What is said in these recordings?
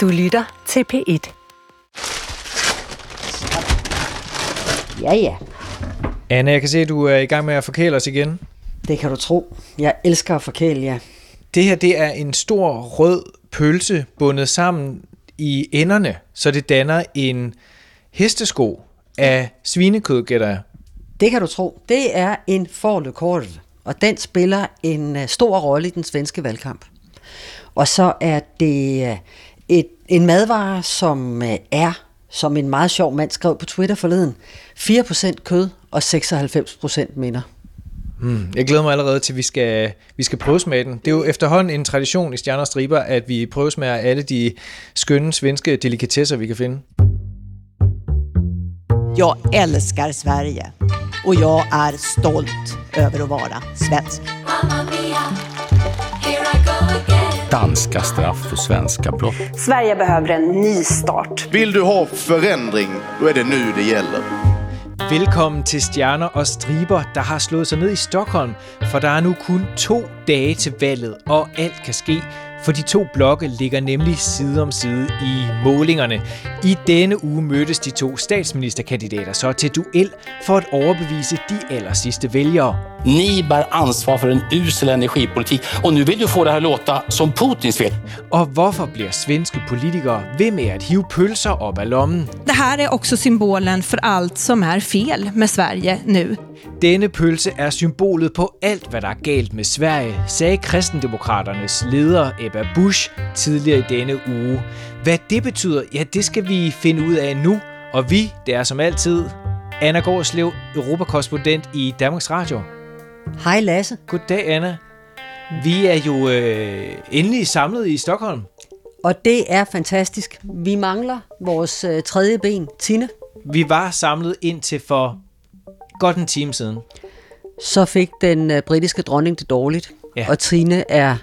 Du lytter til P1. Ja, ja. Anne, jeg kan se, at du er i gang med at forkæle os igen. Det kan du tro. Jeg elsker at forkæle jer. Det her, det er en stor rød pølse bundet sammen i enderne, så det danner en hestesko af svinekød, gætter jeg. Det kan du tro. Det er en forløkort, og den spiller en øh, stor rolle i den svenske valgkamp. Og så er det øh, et, en madvare, som øh, er, som en meget sjov mand skrev på Twitter forleden, 4% kød og 96% minder. Hmm, jeg glæder mig allerede til, at vi skal, vi skal prøvesmage den. Det er jo efterhånden en tradition i Stjerner og Striber, at vi prøvesmager alle de skønne svenske delikatesser, vi kan finde. Jag älskar Sverige och jag är stolt över att vara svensk. Danska straff för svenska brott. Sverige behöver en ny start. Vill du ha förändring, då är det nu det gäller. Velkommen til Stjerner og Striber, der har slået sig ned i Stockholm, for der er nu kun to dage til valget, og alt kan ske, for de to blokke ligger nemlig side om side i målingerne. I denne uge mødtes de to statsministerkandidater så til duel for at overbevise de aller sidste vælgere. Ni bär ansvar för en usel energipolitik och nu vill du få det här att låta som Putins fel. Og hvorfor bliver svenske politikere ved med at hive pølser op af lommen? Det här är också symbolen för allt som är fel med Sverige nu. Denne pølse er symbolet på alt, hvad der er galt med Sverige, sagde kristendemokraternes leder Ebba Busch tidligere i denne uge. Hvad det betyder, ja, det skal vi finde ud af nu. Og vi, det er som altid, Anna Gårdslev, europakorrespondent i Danmarks Radio. Hej Lasse. Goddag, Anna. Vi er jo øh, endelig samlet i Stockholm. Og det er fantastisk. Vi mangler vores øh, tredje ben, Tine. Vi var samlet indtil for godt en time siden. Så fik den øh, britiske dronning det dårligt, Ja. og Trine er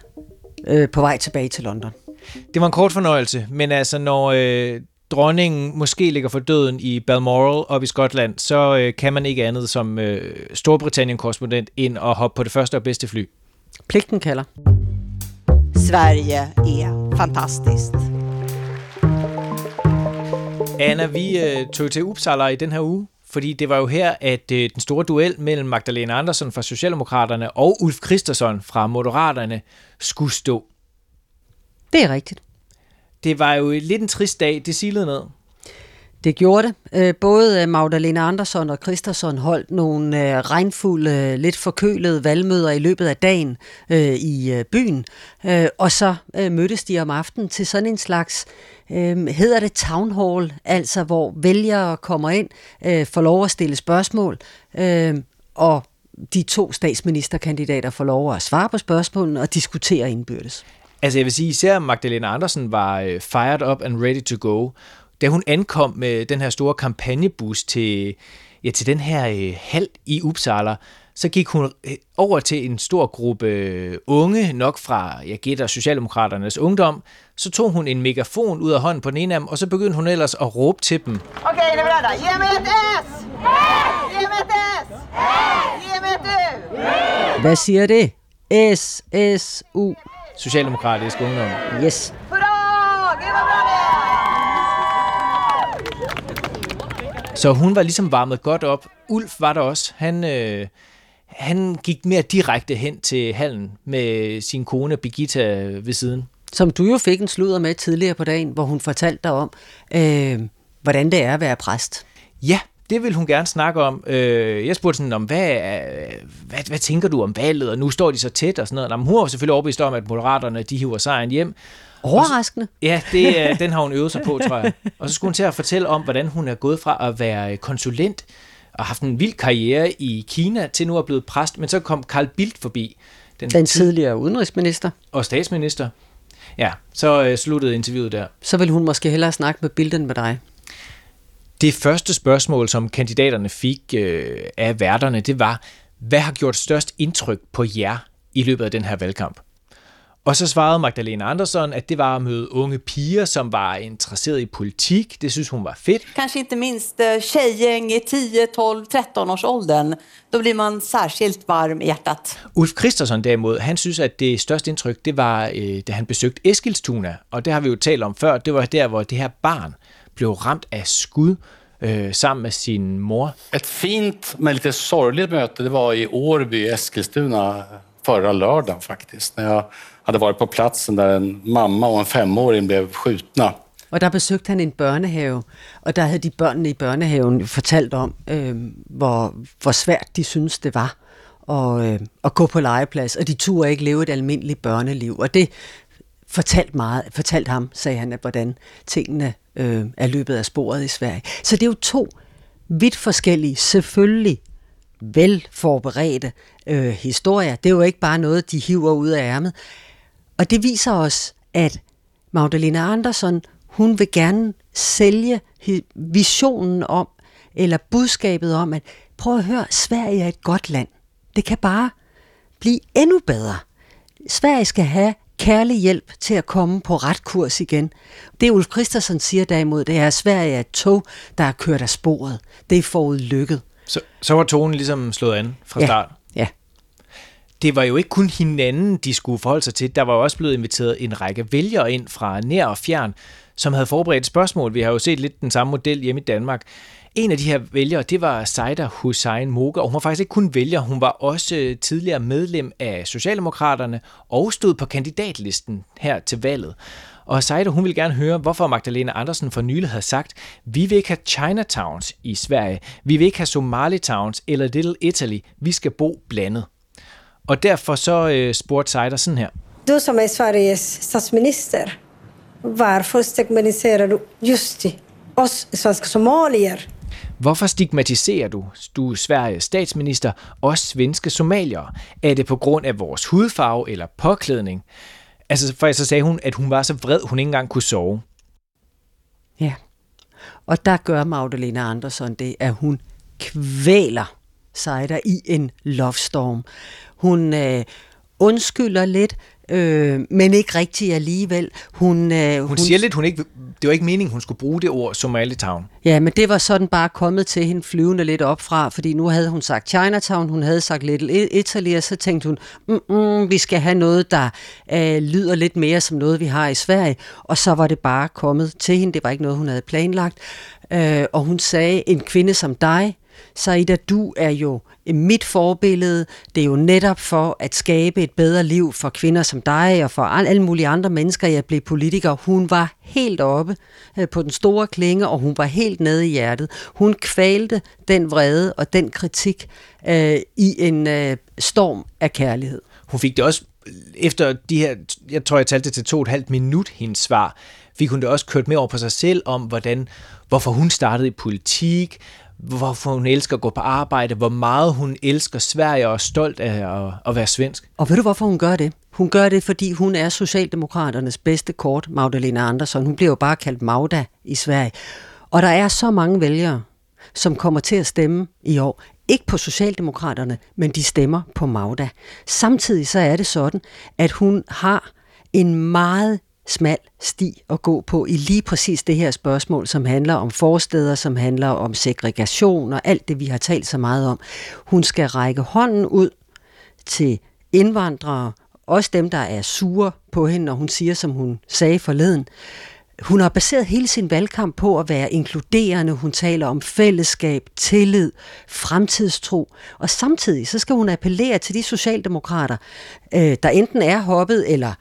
øh, på vej tilbage til London. Det var en kort fornøjelse, men altså når øh, dronningen måske ligger for døden i Balmoral op i Skotland, så øh, kan man ikke andet som øh, Storbritannien-korrespondent ind og hoppe på det første og bedste fly. Pligten kalder. Sverige är fantastiskt. Anna, vi øh, tog til Uppsala i den her uge, fordi det var jo her, at øh, den store duel mellem Magdalena Andersson fra Socialdemokraterne og Ulf Christensen fra Moderaterne skulle stå. Det er rigtigt. Det var jo lidt en trist dag, det silede ned. Det gjorde det. Øh, både øh, Magdalena Andersson og Kristersson holdt nogle øh, regnfulde, lidt forkølede valgmøder i løbet af dagen øh, i byen. Og så mødtes de om aftenen til sådan en slags, øh, hedder det town hall, altså hvor vælgere kommer ind, øh, får lov at stille spørgsmål, øh, og de to statsministerkandidater får lov at svare på spørgsmålene og diskutere indbyrdes. Altså jeg vil sige, især Magdalena Andersen var fired up and ready to go. Da hun ankom med den her store kampagnebus til, ja, til den her øh, hal i Uppsala, så gik hun øh, over til en stor gruppe øh, unge, nok fra, jeg gætter, Socialdemokraternes ungdom. Så tog hun en megafon ud af hånden på den ene af dem, og så begyndte hun ellers at råbe til dem. Okej, är ni beredda? Ge mig ett S! Mig ett S! Ge mig ett U! Hvad siger det? S-S-U. Socialdemokratisk ungdom. Yes. Bra! Gud vad bra Så hun var ligesom varmet godt op. Ulf var der også. Han, øh, han gik mere direkte hen til hallen med sin kone Birgitta ved siden. som du jo fik en sludder med tidligere på dagen, hvor hun fortalte dig om, øh, hvordan det er at være præst. Ja, det vil hun gerne snakke om. Øh, jeg spurgte sådan om, hvad, hvad, hvad tænker du om valget, og nu står de så tæt og sådan noget. Nå, men hun var selvfølgelig overbevist om, at moderaterne de hiver sejren hjem. Overraskende. Ja, det, er- den har hun øvet sig på, tror jeg. Og så skulle hun til at fortælle om, hvordan hun er gået fra at være konsulent og haft en vild karriere i Kina, til nu er blevet præst. Men så kom Carl Bildt forbi, den, Den tidligere udenrigsminister. og statsminister. Ja, så øh, sluttede interviewet der. Så vil hun måske hellere snakke med Bilden med dig. Det første spørgsmål, som kandidaterne fik øh, af værterne, det var, hvad har gjort størst indtryk på jer i løbet af den her valgkamp? Og så svarede Magdalena Andersson, at det var at møde unge piger, som var interesseret i politik. Det synes hun var fedt. Kanske inte minst eh, tjejgäng i 10, 12, 13 års åldern. Då blir man särskilt varm i hjärtat. Ulf Christensen derimod, han synes, at det største indtryk, det var, øh, da han besøgte Eskilstuna. Og det har vi jo talt om før. Det var der, hvor det her barn blev ramt af skud øh, sammen med sin mor. Ett fint men lite sorgligt möte det var i Årby, Eskilstuna, förra lördagen faktiskt. När jag hade varit på platsen där en mamma och en femåring blev skjutna. Og der besøgte han en børnehave, og der havde de børnene i børnehaven fortalt om, øh, hvor, hvor svært de synes det var at, øh, at gå på legeplads, og de turde ikke leve et almindeligt børneliv. Og det fortalte, meget, fortalte ham, sagde han, at hvordan tingene øh, er løbet af sporet i Sverige. Så det er jo to vidt forskellige, selvfølgelig velforberedte øh, historier. Det er jo ikke bare noget, de hiver ud af ærmet. Og det viser os, at Magdalena Andersson, hun vil gerne sælge visionen om, eller budskabet om, at prøv at høre, Sverige er et godt land. Det kan bare blive endnu bedre. Sverige skal have kærlig hjælp til at komme på ret kurs igen. Det Ulf Christensen siger derimod, det er, at Sverige er et tog, der er kørt af sporet. Det er forud lykket. Så, så var tonen ligesom slået an fra start. Det var jo ikke kun hinanden, de skulle forholde sig til. Der var jo også blevet inviteret en række vælgere ind fra nær og fjern, som havde forberedt spørgsmål. Vi har jo set lidt den samme model hjemme i Danmark. En af de her vælgere, det var Saida Hussein Moga, og hun var faktisk ikke kun vælger, hun var også øh, tidligere medlem af Socialdemokraterne og stod på kandidatlisten her til valget. Og Saida, hun ville gerne høre, hvorfor Magdalena Andersen for nylig havde sagt, vi vil ikke have Chinatowns i Sverige, vi vil ikke have Somalitowns eller Little Italy, vi skal bo blandet. Og derfor så øh, spurgte Saida sådan her. Du som är Sveriges statsminister, varför stigmatiserar du just oss svenska somalier? Hvorfor stigmatiserer du, du er Sveriges statsminister, os svenske somaliere? Er det på grund af vores hudfarve eller påklædning? Altså, for så sagde hun, at hun var så vred, hun ikke engang kunne sove. Ja. Og der gør Magdalena Andersson det, at hun kvæler Sejder i en love storm. Hun øh, undskylder lidt, øh, men ikke rigtig alligevel. Hun, øh, Hun, hun siger lidt, hun ikke, det var ikke meningen, hun skulle bruge det ord Somalitown. Ja, men det var sådan bare kommet til hende flyvende lidt op fra, fordi nu havde hun sagt Chinatown, hun havde sagt Little Italy, og så tænkte hun, mm, mm, vi skal have noget, der øh, lyder lidt mere som noget, vi har i Sverige. Og så var det bare kommet til hende, det var ikke noget, hun havde planlagt. Øh, og hun sagde, en kvinde som dig, Saida, du er jo mit forbillede. Det er jo netop for at skabe et bedre liv for kvinder som dig og for alle mulige andre mennesker, jeg blev politiker. Hun var helt oppe øh, på den store klinge, og hun var helt nede i hjertet. Hun kvalte den vrede og den kritik øh, i en øh, storm af kærlighed. Hun fik det også, efter de her, jeg tror jeg talte det til to og et halvt minut, hendes svar, fik hun det også kørt med over på sig selv om, hvordan, hvorfor hun startede i politik, hvorfor hun elsker at gå på arbejde, hvor meget hun elsker Sverige og er stolt af at, at være svensk. Og ved du, hvorfor hun gør det? Hun gør det, fordi hun er Socialdemokraternes bedste kort, Magdalena Andersson. Hun bliver jo bare kaldt Magda i Sverige. Og der er så mange vælgere, som kommer til at stemme i år. Ikke på Socialdemokraterne, men de stemmer på Magda. Samtidig så er det sådan, at hun har en meget smal sti at gå på i lige præcis det her spørgsmål, som handler om forsteder, som handler om segregation og alt det, vi har talt så meget om. Hun skal række hånden ud til indvandrere, også dem, der er sure på hende, når hun siger, som hun sagde forleden. Hun har baseret hele sin valgkamp på at være inkluderende. Hun taler om fællesskab, tillid, fremtidstro. Og samtidig så skal hun appellere til de socialdemokrater, øh, der enten er hoppet eller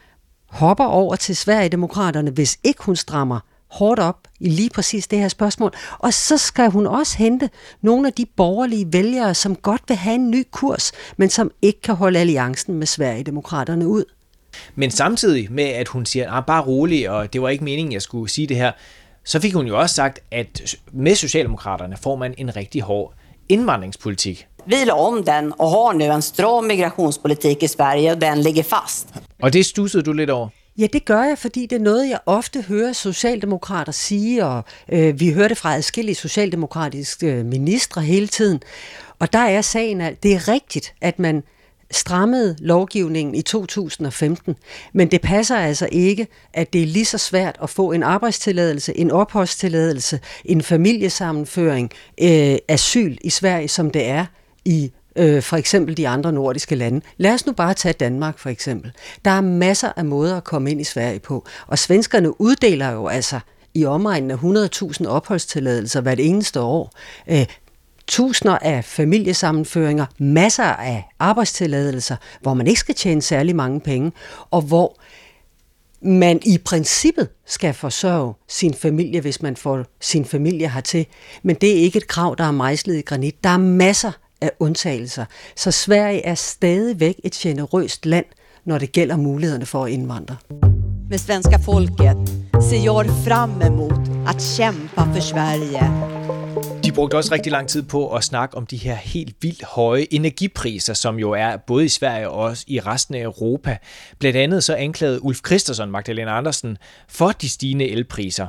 hopper over til Sverigedemokraterne, hvis ikke hun strammer hårdt op i lige præcis det her spørgsmål. Og så skal hun også hente nogle af de borgerlige vælgere, som godt vil have en ny kurs, men som ikke kan holde alliancen med Sverigedemokraterne ud. Men samtidig med, at hun siger, ah, bare rolig, og det var ikke meningen, jeg skulle sige det her, så fik hun jo også sagt, at med Socialdemokraterne får man en rigtig hård indvandringspolitik. Vi la om den och har nu en stram migrationspolitik i Sverige och den ligger fast. Og det stussede du lidt over? Ja, det gør jeg, fordi det er noget, jeg ofte hører socialdemokrater sige, og øh, vi hører det fra adskillige socialdemokratiske øh, ministre hele tiden. Og der er sagen, at det er rigtigt, at man strammede lovgivningen i 2015, men det passer altså ikke, at det er lige så svært at få en arbejdstilladelse, en opholdstilladelse, en familiesammenføring, øh, asyl i Sverige, som det er i øh, for eksempel de andre nordiske lande. Lad os nu bare tage Danmark for eksempel. Der er masser af måder at komme ind i Sverige på, og svenskerne uddeler jo altså i omegnen af 100.000 opholdstilladelser hvert eneste år. Øh, tusinder af familiesammenføringer, masser af arbejdstilladelser, hvor man ikke skal tjene særlig mange penge, og hvor man i princippet skal forsørge sin familie, hvis man får sin familie hertil. Men det er ikke et krav, der er mejslet i granit. Der er masser af undtagelser. Så Sverige er stadigvæk et generøst land, når det gælder mulighederne for at indvandre. Med svenska folket ser jag fram emot att kämpa för Sverige. De brugte også rigtig lang tid på at snakke om de her helt vildt høje energipriser, som jo er både i Sverige og også i resten af Europa. Blandt andet så anklagede Ulf Christensen Magdalena Andersen for de stigende elpriser.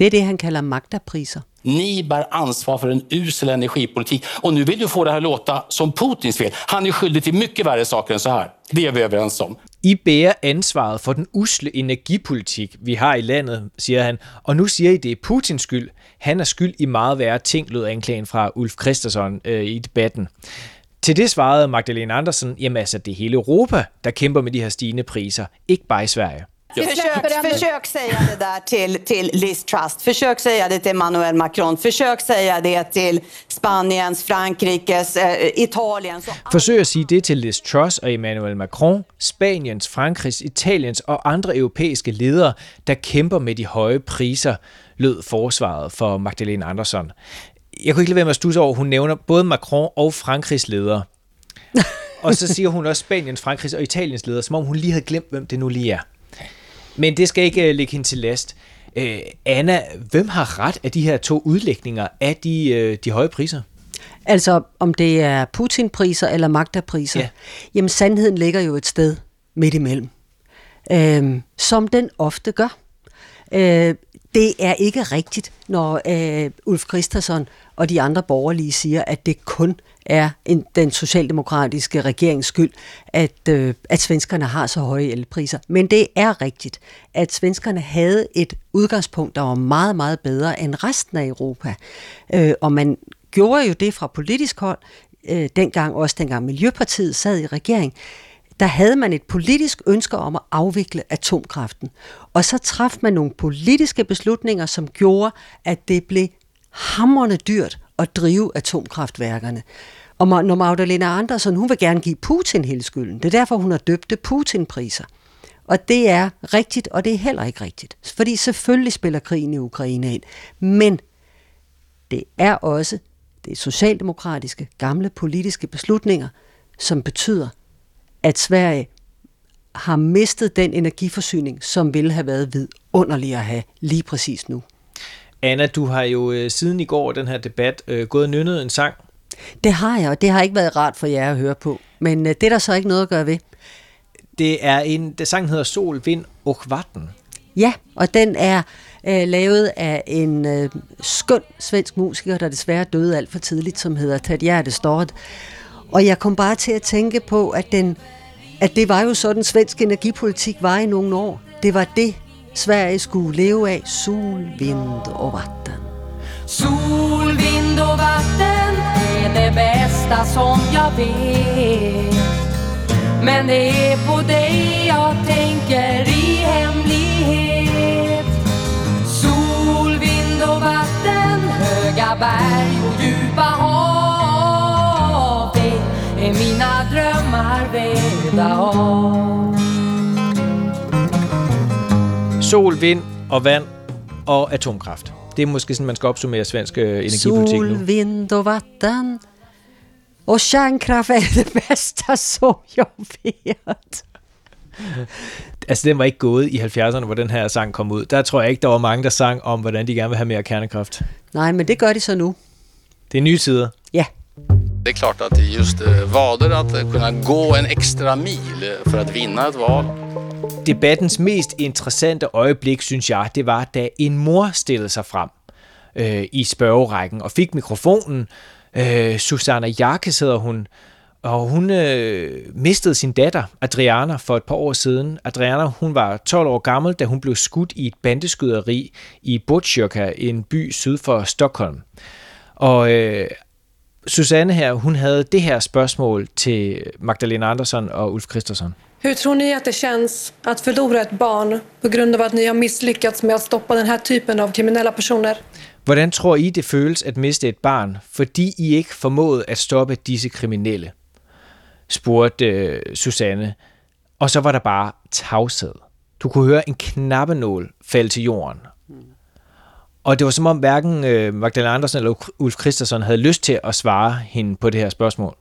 Det er det, han kalder magterpriser. Ni bär ansvar för en usel energipolitik och nu vill du få det här att låta som Putins fel. Han är skyldig till mycket värre saker än så här. Det är vi överens om. I bærer ansvaret for den usle energipolitik, vi har i landet, siger han, og nu siger I, det er Putins skyld. Han er skyld i meget værre ting, lød anklagen fra Ulf Christensen øh, i debatten. Til det svarede Magdalena Andersen, jamen altså det er hele Europa, der kæmper med de her stigende priser, ikke bare i Sverige. Försök, försök säga det där till, till Liz Trust. Försök säga det till Emmanuel Macron. Försök säga det till Spaniens, Frankrikes, äh, Italiens. Forsøg at sige det til Liz Truss og Emmanuel Macron, Spaniens, Frankrigs, Italiens og andre europæiske ledere, der kæmper med de høje priser, lød forsvaret for Magdalena Andersson. Jeg kunne ikke lade være med at stusse over, hun nævner både Macron og Frankrigs ledere. og så siger hun også Spaniens, Frankrigs og Italiens ledere, som om hun lige havde glemt, hvem det nu lige er. Men det skal ikke uh, ligge hende til last. Uh, Anna, hvem har ret af de her to udlægninger af de, uh, de høje priser? Altså, om det er Putin-priser eller magterpriser. Ja. Jamen, sandheden ligger jo et sted midt imellem. Øhm, som den ofte gør. Øh, det er ikke rigtigt, når øh, Ulf Christensen og de andre borgerlige siger, at det kun er en, den socialdemokratiske regerings skyld, at, øh, at svenskerne har så høje elpriser. Men det er rigtigt, at svenskerne havde et udgangspunkt, der var meget, meget bedre end resten af Europa. Øh, og man gjorde jo det fra politisk hold, øh, dengang også dengang Miljøpartiet sad i regering, der havde man et politisk ønske om at afvikle atomkraften. Og så traf man nogle politiske beslutninger, som gjorde, at det blev hammerne dyrt at drive atomkraftværkerne. Og når Magdalena Andersson, hun vil gerne give Putin hele skylden. Det er derfor, hun har døbt det Putin-priser. Og det er rigtigt, og det er heller ikke rigtigt. Fordi selvfølgelig spiller krigen i Ukraine ind. Men det er også det socialdemokratiske, gamle politiske beslutninger, som betyder, at Sverige har mistet den energiforsyning, som ville have været vidunderlig at have lige præcis nu. Anna, du har jo øh, siden i går den her debat øh, gået og nynnet en sang. Det har jeg, og det har ikke været rart for jer at høre på. Men øh, det er der så ikke noget at gøre ved. Det er en, det sang hedder Sol, Vind og Vatten. Ja, og den er øh, lavet af en øh, skøn svensk musiker, der desværre døde alt for tidligt, som hedder Tadjerte Stort. Og jeg kom bare til at tænke på, at, den, at det var jo sådan, svensk energipolitik var i nogle år. Det var det, Sverige skulle leve af. Sol, vind og vatten. Sol, vind och vatten är det bästa som jag vet Men det är på dig jag tänker i hemlighet Sol, vind och vatten, höga berg och djupa hav Det är mina drömmar vävda av Sol, vind og vand og atomkraft. Det er måske sådan, man skal opsummere svensk øh, energipolitik Sol, nu. vind och vatten. Och kärnkraft är det bästa som jag vet. Altså, den var ikke gået i 70'erne, hvor den her sang kom ud. Der tror jeg ikke, der var mange, der sang om, hvordan de gerne vil have mere kernekraft. Nej, men det gør de så nu. Det er nye tider. Ja. Det är klart att det just eh, valde att eh, kunna gå en extra mil eh, för att vinna ett val. Debattens mest interessante øjeblik, synes jeg, det var, da en mor stillede sig frem øh, i spørgerækken og fik mikrofonen. Øh, Susanna Jarkes hedder hun, Og hun øh, mistede sin datter, Adriana, for et par år siden. Adriana, hun var 12 år gammel, da hun blev skudt i et bandeskyderi i Botkyrka, en by syd for Stockholm. Og øh, Susanne her, hun havde det her spørgsmål til Magdalena Andersson og Ulf Kristersson. Hur tror ni att det känns att förlora ett barn på grund av att ni har misslyckats med att stoppa den här typen av kriminella personer? Hvordan tror I, det føles at miste et barn, fordi I ikke formåede at stoppe disse kriminelle? spurgte øh, Susanne. Og så var der bare tavshed. Du kunne høre en knappenål falde til jorden. Og det var som om hverken øh, Magdalena Andersen eller Ulf Christensen havde lyst til at svare hende på det her spørgsmål.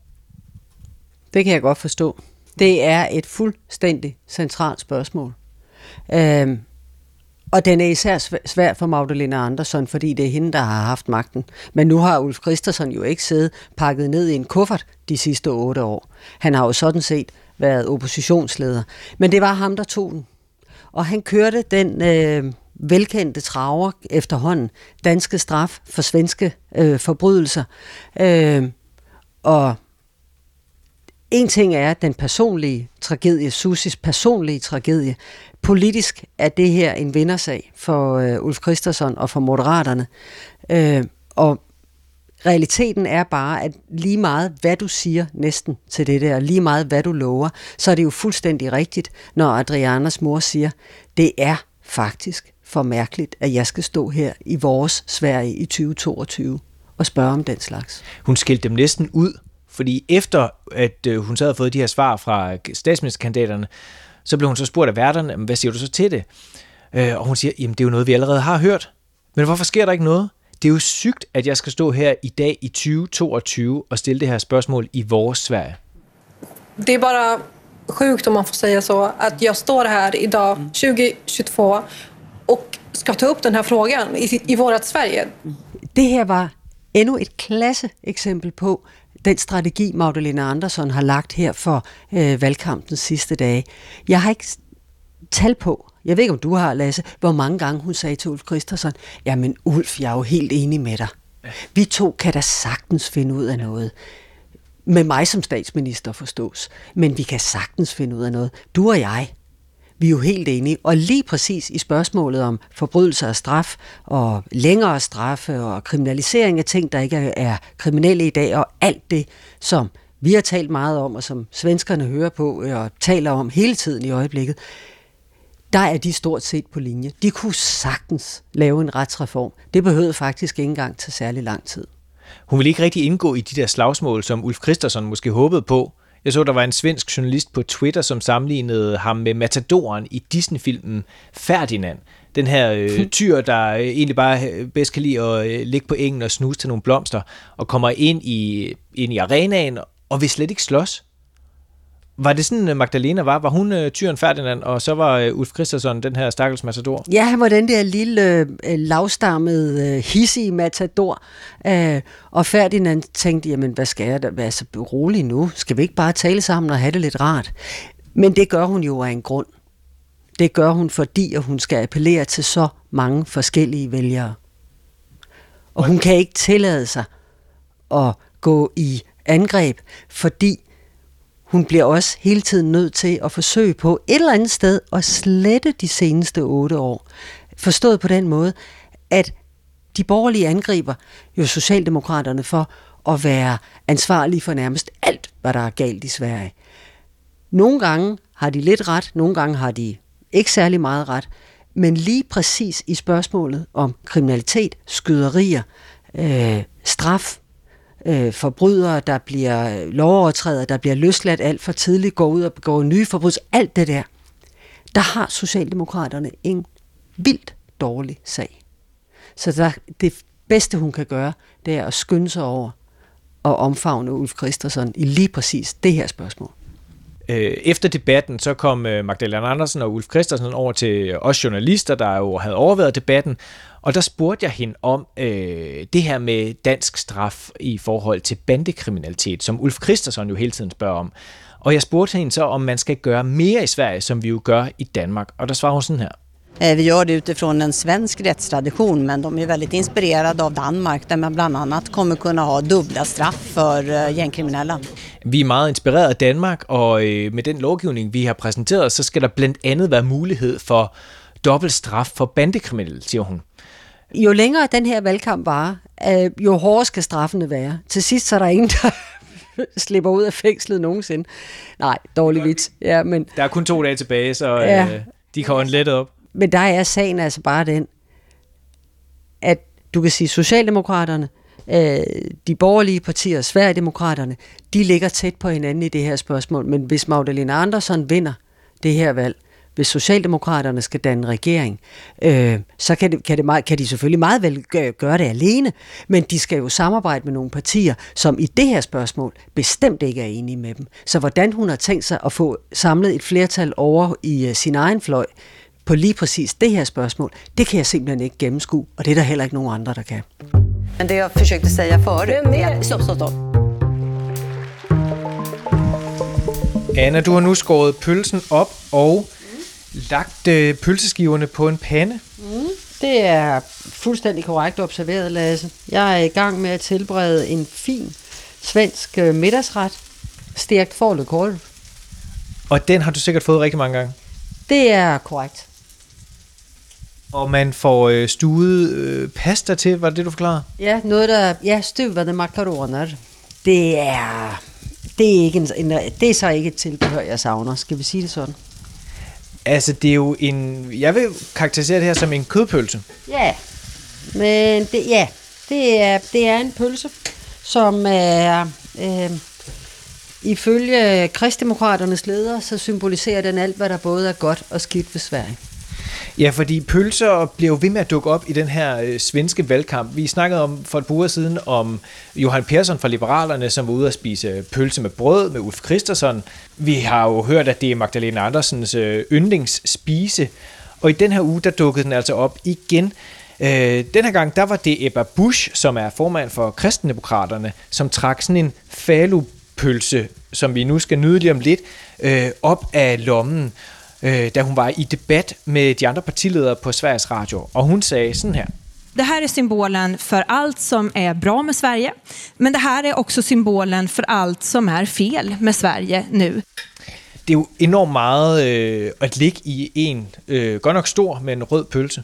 Det kan jeg godt forstå. Det er et fuldstændig centralt spørgsmål. Øhm, og den er især svær for Magdalena Andersson, fordi det er hende, der har haft magten. Men nu har Ulf Christensen jo ikke siddet pakket ned i en kuffert de sidste otte år. Han har jo sådan set været oppositionsleder. Men det var ham, der tog den. Og han kørte den øh, velkendte traver efterhånden. Danske straf for svenske øh, forbrydelser. Øh, og en ting er den personlige tragedie, Susis personlige tragedie. Politisk er det her en vindersag for øh, Ulf Christensen og for Moderaterne. Øh, og realiteten er bare, at lige meget hvad du siger næsten til det der, lige meget hvad du lover, så er det jo fuldstændig rigtigt, når Adrianas mor siger, det er faktisk for mærkeligt, at jeg skal stå her i vores Sverige i 2022 og spørge om den slags. Hun skilte dem næsten ud fordi efter at øh, hun så havde fået de her svar fra statsministerkandidaterne, så blev hun så spurgt af værterne, hvad siger du så til det? Øh, og hun siger, jamen det er jo noget, vi allerede har hørt. Men hvorfor sker der ikke noget? Det er jo sygt, at jeg skal stå her i dag i 2022 og stille det her spørgsmål i vores Sverige. Det er bare sjukt, om man får säga så, att jag står här idag 2022 och ska ta upp den här frågan i, i vårt Sverige. Det her var endnu et klasse eksempel på, den strategi, Magdalena Andersson har lagt her for øh, valgkampens sidste dage. Jeg har ikke tal på, jeg ved ikke, om du har, Lasse, hvor mange gange hun sagde til Ulf Christensen, jamen Ulf, jeg er jo helt enig med dig. Vi to kan da sagtens finde ud af noget. Med mig som statsminister forstås. Men vi kan sagtens finde ud af noget. Du og jeg, vi er jo helt enige. Og lige præcis i spørgsmålet om forbrydelser og straf, og længere straffe, og kriminalisering af ting, der ikke er kriminelle i dag, og alt det, som vi har talt meget om, og som svenskerne hører på øh, og taler om hele tiden i øjeblikket, der er de stort set på linje. De kunne sagtens lave en retsreform. Det behøvede faktisk ikke engang til særlig lang tid. Hun ville ikke rigtig indgå i de der slagsmål, som Ulf Christensen måske håbede på, jeg så, der var en svensk journalist på Twitter, som sammenlignede ham med matadoren i Disney-filmen Ferdinand. Den her øh, tyr, der øh, egentlig bare øh, bedst kan lide at øh, ligge på engen og snuse til nogle blomster, og kommer ind i, ind i arenaen, og vil slet ikke slås. Var det sådan, øh, Magdalena var? Var hun uh, tyren Ferdinand, og så var uh, Ulf Christensen den her stakkels matador? Ja, han var den der lille, uh, lavstammede, uh, hissige matador. Uh, og Ferdinand tænkte, jamen hvad skal jeg da være så rolig nu? Skal vi ikke bare tale sammen og have det lidt rart? Men det gør hun jo af en grund. Det gør hun, fordi at hun skal appellere til så mange forskellige vælgere. Og hun kan ikke tillade sig at gå i angreb, fordi hun bliver også hele tiden nødt til at forsøge på et eller andet sted at slette de seneste otte år. Forstået på den måde, at de borgerlige angriber jo Socialdemokraterne for at være ansvarlige for nærmest alt, hvad der er galt i Sverige. Nogle gange har de lidt ret, nogle gange har de ikke særlig meget ret, men lige præcis i spørgsmålet om kriminalitet, skyderier, øh, straf, øh, forbrydere, der bliver øh, lovovertrædere, der bliver løsladt alt for tidligt, går ud og begår nye forbrydelser, alt det der, der har Socialdemokraterne en vildt dårlig sag. Så der, det bedste, hun kan gøre, det er at skynde sig over og omfavne Ulf Christensen i lige præcis det her spørgsmål. Øh, efter debatten, så kom øh, Magdalena Andersen og Ulf Christensen over til os journalister, der jo havde overværet debatten, og der spurgte jeg hende om øh, det her med dansk straf i forhold til bandekriminalitet, som Ulf Christensen jo hele tiden spørger om. Og jeg spurgte hende så, om man skal gøre mere i Sverige, som vi jo gør i Danmark. Og der svarer hun sådan her. Eh, Vi gör det utifrån en svensk rättstradition men de är väldigt inspirerade av Danmark där man bland annat kommer kunna ha dubbla straff för eh, gängkriminella. Vi er meget inspireret af Danmark, og øh, med den lovgivning, vi har præsenteret, så skal der blandt andet være mulighed for dobbelt straf for bandekriminelle, siger hun. Jo længere den her valgkamp varer, øh, jo hårdere skal straffene være. Til sidst så er der ingen, der slipper ud af fængslet nogensinde. Nej, dårlig vits. Ja, men, Der er kun to dage tilbage, så Ja. øh, de kan ånde let op. men der er sagen altså bare den, at du kan sige, Socialdemokraterne, øh, de borgerlige partier, Sverigedemokraterne, de ligger tæt på hinanden i det her spørgsmål. Men hvis Magdalena Andersson vinder det her valg, hvis Socialdemokraterne skal danne regering, øh, så kan, det, kan, det meget, kan de selvfølgelig meget vel gøre, det alene, men de skal jo samarbejde med nogle partier, som i det her spørgsmål bestemt ikke er enige med dem. Så hvordan hun har tænkt sig at få samlet et flertal over i øh, sin egen fløj på lige præcis det her spørgsmål, det kan jeg simpelthen ikke gennemskue, og det er der heller ikke nogen andre, der kan. Men det jag försökte säga förut är att... Stopp, stopp, stopp. Anna, du har nu skåret pølsen op og lagt øh, pølseskiverne på en pande. Mm, det er fuldstændig korrekt observeret, Lasse. Jeg er i gang med at tilberede en fin svensk øh, middagsret, stærkt forløkolv. Og den har du sikkert fået rigtig mange gange. Det er korrekt. Og man får øh, stuet øh, pasta til, var det det, du forklarede? Ja, noget der, ja, stuvede makaroner. Det er, det er, ikke en, en, det er så ikke et tilbehør, jeg savner. Skal vi sige det sådan? Altså, det er jo en... Jeg vil karakterisere det her som en kødpølse. Ja, men det, ja, det er, det er en pølse, som er, øh, ifølge kristdemokraternes leder, så symboliserer den alt, hvad der både er godt og skidt ved Sverige. Ja, fordi pølser bliver jo ved med at dukke op i den her øh, svenske valgkamp. Vi snakkede om for et par uger siden om Johan Persson fra Liberalerne, som var ude at spise pølse med brød med Ulf Christensen. Vi har jo hørt, at det er Magdalena Andersens øh, yndlingsspise. Og i den her uge, der dukkede den altså op igen. Øh, den her gang, der var det Ebba Busch, som er formand for Kristendemokraterne, som trak sådan en falupølse, som vi nu skal nyde lige om lidt, øh, op af lommen øh, da hun var i debat med de andre partiledere på Sveriges Radio. Og hun sagde sådan her. Det här är symbolen för allt som är bra med Sverige. Men det här är också symbolen för allt som är fel med Sverige nu. Det er jo enormt meget øh, at ligge i en, øh, godt nok stor, men rød pølse.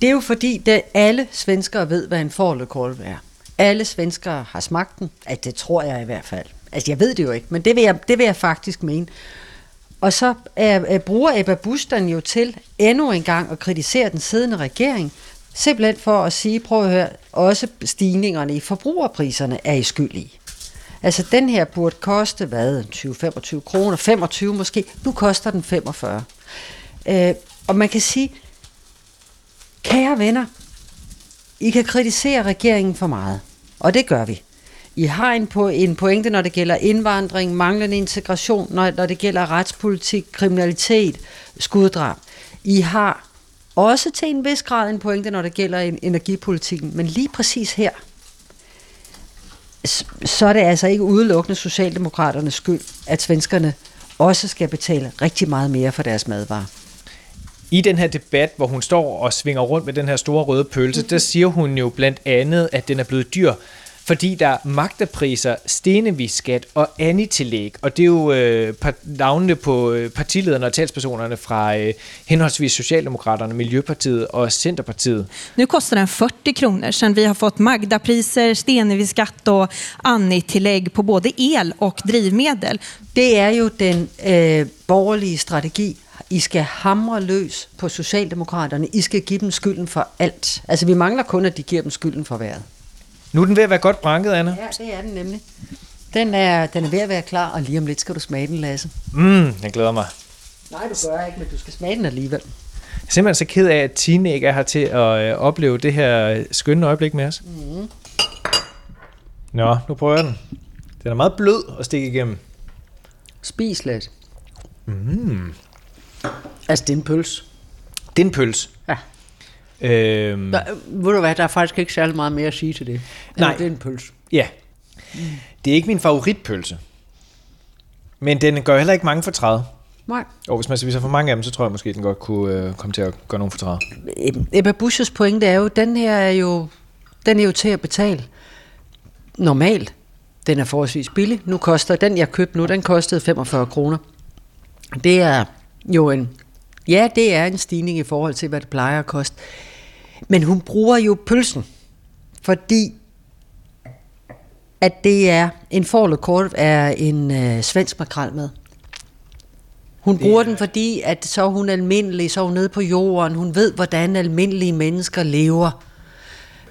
Det er jo fordi, at alle svenskere ved, hvad en forløkolv er. Alle svenskere har smagt den. At det tror jeg i hvert fald. Altså, jeg ved det jo ikke, men det vil jeg, det vil jeg faktisk mene. Og så er, er, bruger Ebba Busch jo til endnu en gang at kritisere den siddende regering, simpelthen for at sige, prøv at høre, også stigningerne i forbrugerpriserne er I skyld i. Altså den her burde koste, hvad, 20-25 kroner, 25 måske, nu koster den 45. Øh, og man kan sige, kære venner, I kan kritisere regeringen for meget, og det gør vi. I har en, po- en pointe, når det gælder indvandring, manglende integration, når, når det gælder retspolitik, kriminalitet, skuddrab. I har også til en vis grad en pointe, når det gælder en, energipolitikken. Men lige præcis her, så er det altså ikke udelukkende Socialdemokraternes skyld, at svenskerne også skal betale rigtig meget mere for deres madvarer. I den her debat, hvor hun står og svinger rundt med den her store røde pølse, der siger hun jo blandt andet, at den er blevet dyr, fordi der er magterpriser, stenevisskat og anitillæg. Og det er jo øh, par- navnene på øh, partilederne og talspersonerne fra øh, henholdsvis Socialdemokraterne, Miljøpartiet og Centerpartiet. Nu kostar den 40 kronor sen vi har fått Magda-priser, Stenevi-skatt och Anni-tillägg på både el och drivmedel. Det er jo den øh, borgerlige strategi. I skal hamre løs på Socialdemokraterne. I skal give dem skylden for alt. Altså, vi mangler kun, at de giver dem skylden for vejret. Nu er den ved at være godt branket, Anna. Ja, det er den nemlig. Den er, den er ved at være klar, og lige om lidt skal du smage den, Lasse. Mm, jeg glæder mig. Nej, du gør ikke, men du skal smage den alligevel. Jeg er simpelthen så ked af, at Tine ikke er her til at øh, opleve det her skønne øjeblik med os. Mm. Nå, nu prøver jeg den. Den er meget blød at stikke igennem. Spis lidt. Mm. Altså, det er en pøls. Det er en pøls. Ja. Øhm, Der, ved du hvad, der er faktisk ikke særlig meget mere at sige til det. Nej. Det er en pøls. ja. Det er ikke min favoritpølse. Men den gør heller ikke mange for 30. Nej. Og hvis man spiser for mange af dem, så tror jeg måske, den godt kunne øh, komme til at gøre nogle fortræd. Ebba Busches pointe er jo, den her er jo, den er jo til at betale. Normalt. Den er forholdsvis billig. Nu koster den, jeg købte nu, den kostede 45 kroner. Det er jo en, ja, det er en stigning i forhold til, hvad det plejer at koste. Men hun bruger jo pølsen, fordi at det er en forlet kort er en øh, svensk makrel med. Hun bruger den, fordi at så er hun almindelig, så er hun nede på jorden, hun ved, hvordan almindelige mennesker lever.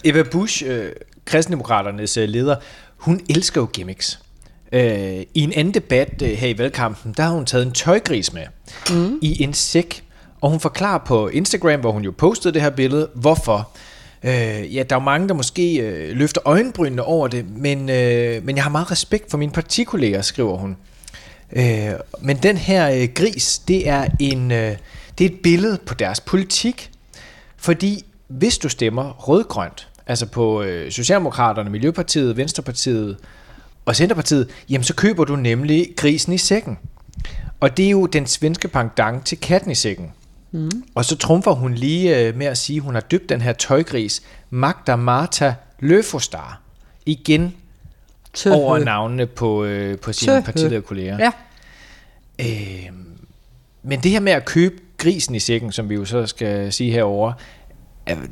Eva Bush, øh, kristendemokraternes øh, leder, hun elsker jo gimmicks. Øh, I en anden debat øh, her i valgkampen, der har hun taget en tøjgris med mm. i en sæk, og hun forklarer på Instagram, hvor hun jo postede det her billede, hvorfor. Øh, ja, der er jo mange, der måske øh, løfter øjenbrynene over det, men, øh, men jeg har meget respekt for mine partikolleger, skriver hun. Øh, men den her øh, gris, det er, en, øh, det er et billede på deres politik. Fordi hvis du stemmer rødgrønt, altså på øh, Socialdemokraterne, Miljøpartiet, Venstrepartiet og Centerpartiet, jamen så køber du nemlig grisen i sækken. Og det er jo den svenske pendant til katten i sækken. Mm. Og så trumfer hun lige øh, med at sige, at hun har døbt den her tøjgris Magda Marta Løfostar. Igen Tøhø. over navnene på, øh, på sine Tøhø. partilederkolleger. Ja. Øh, men det her med at købe grisen i sækken, som vi jo så skal sige herover,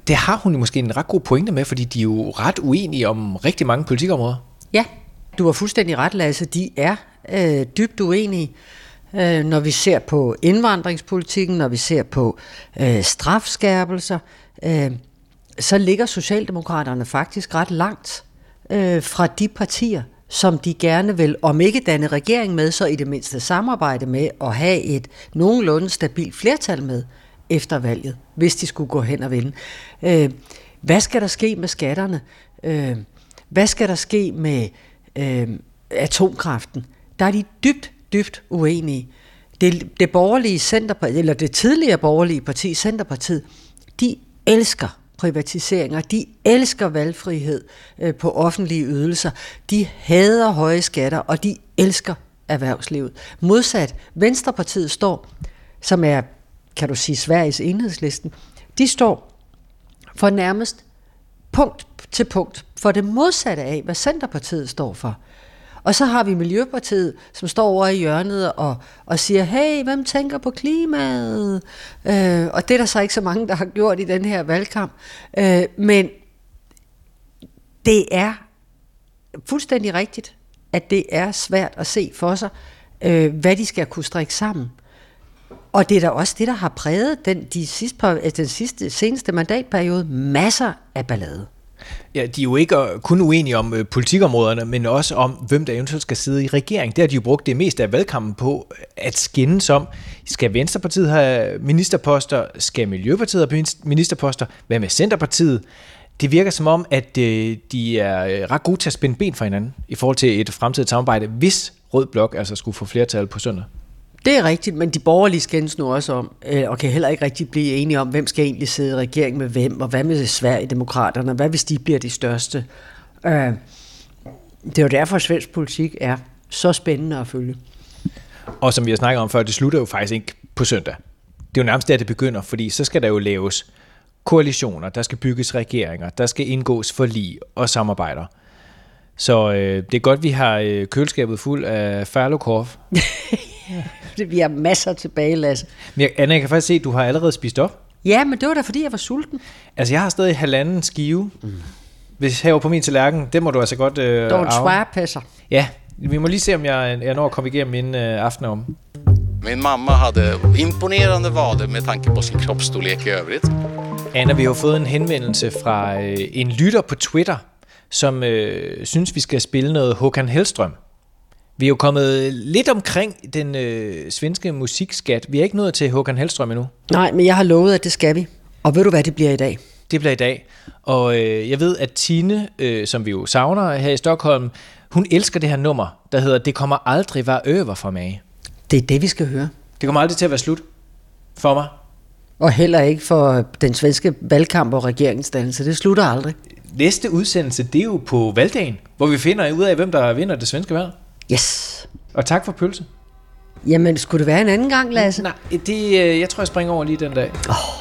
det har hun jo måske en ret god pointe med, fordi de er jo ret uenige om rigtig mange politikområder. Ja, du har fuldstændig ret, Lasse. De er øh, dybt uenige, øh, når vi ser på indvandringspolitikken, når vi ser på øh, strafskærpelser. Øh, så ligger Socialdemokraterne faktisk ret langt øh, fra de partier, som de gerne vil, om ikke danne regering med, så i det mindste samarbejde med og have et nogenlunde stabilt flertal med efter valget, hvis de skulle gå hen og vinde. Øh, hvad skal der ske med skatterne? Øh, hvad skal der ske med øh, atomkraften? Der er de dybt, dybt uenige. Det, det borgerlige centerparti, eller det tidligere borgerlige parti, Centerpartiet, de elsker privatiseringer, de elsker valgfrihed øh, på offentlige ydelser, de hader høje skatter, og de elsker erhvervslivet. Modsat Venstrepartiet står, som er, kan du sige, Sveriges enhedslisten, de står for nærmest punkt til punkt for det modsatte af, hvad Centerpartiet står for. Og så har vi Miljøpartiet, som står over i hjørnet og, og siger, hey, hvem tænker på klimaet? Øh, og det er der så ikke så mange, der har gjort i den her valgkamp. Øh, men det er fuldstændig rigtigt, at det er svært at se for sig, øh, hvad de skal kunne strikke sammen. Og det er da også det, der har præget den, de sidste, par- altså den sidste, seneste mandatperiode. Masser af ballade. Ja, de er jo ikke øh, kun uenige om øh, politikområderne, men også om, hvem der eventuelt skal sidde i regering. Det har de jo brugt det meste af valgkampen på øh, at skændes om. Skal Venstrepartiet have ministerposter? Skal Miljøpartiet have ministerposter? Hvad med Centerpartiet? Det virker som om, at øh, de er øh, ret gode til at spænde ben for hinanden i forhold til et fremtidigt samarbejde, hvis Rød Blok altså skulle få flertal på søndag. Det er rigtigt, men de borgerlige skændes nu også om, øh, og kan heller ikke rigtig blive enige om, hvem skal egentlig sidde i regering med hvem, og hvad med Sverigedemokraterne, hvad hvis de bliver de største. Øh, det er jo derfor, at svensk politik er så spændende at følge. Og som vi har snakket om før, det slutter jo faktisk ikke på søndag. Det er jo nærmest der, det begynder, fordi så skal der jo laves koalitioner, der skal bygges regeringer, der skal indgås forlig og samarbejder. Så øh, det er godt, vi har øh, køleskabet fuld af Ferlokorv. Vi har masser tilbage, Lasse. Men jeg, Anna, jeg kan faktisk se, at du har allerede spist op. Ja, men det var da, fordi jeg var sulten. Altså, jeg har stadig halvanden skive. Mm. Hvis herovre på min tallerken, det må du altså godt øh, Don't arve. swapasser. Ja, vi må lige se, om jeg, jeg når at komme igennem inden øh, aften om. Min mamma hade imponerande vader med tanke på sin kroppsstorlek i övrigt. Anna, vi har fået en henvendelse fra øh, en lytter på Twitter, som øh, synes, vi skal spille noget Håkan Hellstrøm. Vi er jo kommet lidt omkring den øh, svenske musikskat. Vi er ikke nået til Håkan Hellstrøm endnu. Nej, men jeg har lovet, at det skal vi. Og ved du, hvad det bliver i dag? Det bliver i dag. Og øh, jeg ved, at Tine, øh, som vi jo savner her i Stockholm, hun elsker det her nummer, der hedder Det kommer aldrig være øver for mig. Det er det, vi skal høre. Det kommer aldrig til at være slut for mig. Og heller ikke for den svenske valgkamp og regeringsdannelse. Det slutter aldrig næste udsendelse, det er jo på valgdagen, hvor vi finder ud af, hvem der vinder det svenske valg. Yes. Og tak for pølse. Jamen, skulle det være en anden gang, Lasse? Nej, det, øh, jeg tror, jeg springer over lige den dag. Oh.